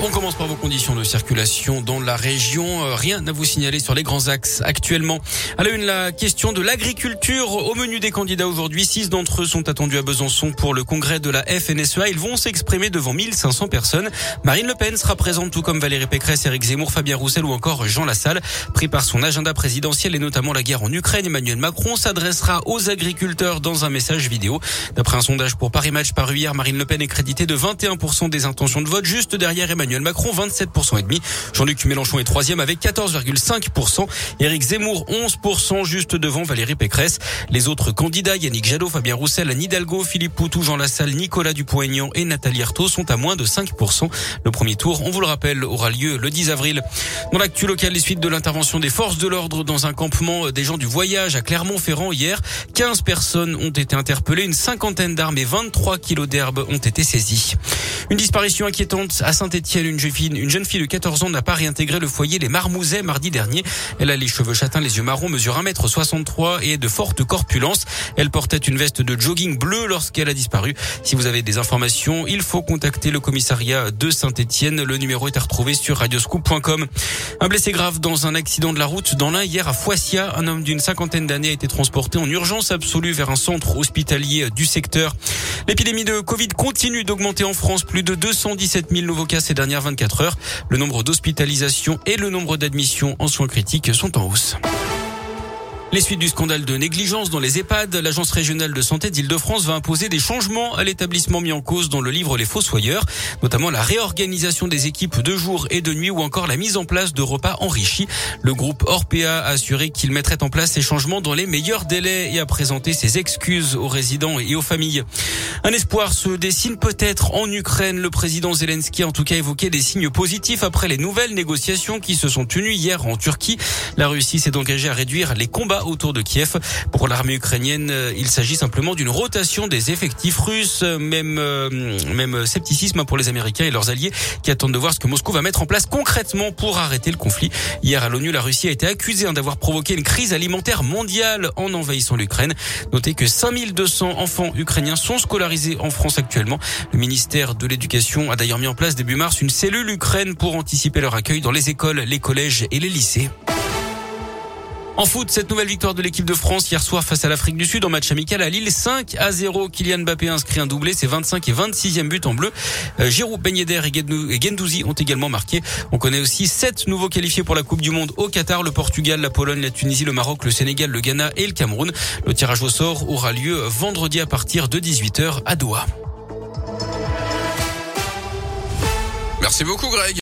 On commence par vos conditions de circulation dans la région. Euh, rien à vous signaler sur les grands axes actuellement. À la une, la question de l'agriculture au menu des candidats aujourd'hui. Six d'entre eux sont attendus à Besançon pour le congrès de la FNSEA. Ils vont s'exprimer devant 1500 personnes. Marine Le Pen sera présente tout comme Valérie Pécresse, Éric Zemmour, Fabien Roussel ou encore Jean Lassalle. Pris par son agenda présidentiel et notamment la guerre en Ukraine, Emmanuel Macron s'adressera aux agriculteurs dans un message vidéo. D'après un sondage pour Paris Match paru hier, Marine Le Pen est créditée de 21% des intentions de vote juste derrière Emmanuel Emmanuel Macron, 27% et demi. Jean-Luc Mélenchon est troisième avec 14,5%. Éric Zemmour, 11% juste devant Valérie Pécresse. Les autres candidats, Yannick Jadot, Fabien Roussel, Anne Hidalgo, Philippe Poutou, Jean Lassalle, Nicolas Dupont-Aignan et Nathalie Arthaud sont à moins de 5%. Le premier tour, on vous le rappelle, aura lieu le 10 avril. Dans l'actu local, les suites de l'intervention des forces de l'ordre dans un campement des gens du voyage à Clermont-Ferrand hier, 15 personnes ont été interpellées, une cinquantaine d'armes et 23 kilos d'herbe ont été saisies. Une disparition inquiétante à Saint-Etienne. Une jeune fille, une jeune fille de 14 ans n'a pas réintégré le foyer Les Marmousets mardi dernier. Elle a les cheveux châtains, les yeux marrons, mesure 1m63 et est de forte corpulence. Elle portait une veste de jogging bleu lorsqu'elle a disparu. Si vous avez des informations, il faut contacter le commissariat de Saint-Etienne. Le numéro est à retrouver sur radioscoop.com. Un blessé grave dans un accident de la route dans l'un hier à Foissia. Un homme d'une cinquantaine d'années a été transporté en urgence absolue vers un centre hospitalier du secteur. L'épidémie de Covid continue d'augmenter en France. Plus de 217 000 nouveaux cas ces dernières 24 heures. Le nombre d'hospitalisations et le nombre d'admissions en soins critiques sont en hausse. Les suites du scandale de négligence dans les EHPAD, l'Agence régionale de santé d'Île-de-France va imposer des changements à l'établissement mis en cause dans le livre Les Fossoyeurs, notamment la réorganisation des équipes de jour et de nuit ou encore la mise en place de repas enrichis. Le groupe Orpea a assuré qu'il mettrait en place ces changements dans les meilleurs délais et a présenté ses excuses aux résidents et aux familles. Un espoir se dessine peut-être en Ukraine. Le président Zelensky a en tout cas évoqué des signes positifs après les nouvelles négociations qui se sont tenues hier en Turquie. La Russie s'est engagée à réduire les combats autour de Kiev. Pour l'armée ukrainienne, euh, il s'agit simplement d'une rotation des effectifs russes, même euh, même scepticisme pour les Américains et leurs alliés qui attendent de voir ce que Moscou va mettre en place concrètement pour arrêter le conflit. Hier à l'ONU, la Russie a été accusée hein, d'avoir provoqué une crise alimentaire mondiale en envahissant l'Ukraine. Notez que 5200 enfants ukrainiens sont scolarisés en France actuellement. Le ministère de l'Éducation a d'ailleurs mis en place début mars une cellule Ukraine pour anticiper leur accueil dans les écoles, les collèges et les lycées. En foot, cette nouvelle victoire de l'équipe de France hier soir face à l'Afrique du Sud en match amical à Lille 5 à 0. Kylian Mbappé inscrit un doublé, c'est 25 et 26e but en bleu. Euh, Giroud, Ben et Gendouzi ont également marqué. On connaît aussi sept nouveaux qualifiés pour la Coupe du Monde au Qatar, le Portugal, la Pologne, la Tunisie, le Maroc, le Sénégal, le Ghana et le Cameroun. Le tirage au sort aura lieu vendredi à partir de 18h à Doha. Merci beaucoup Greg.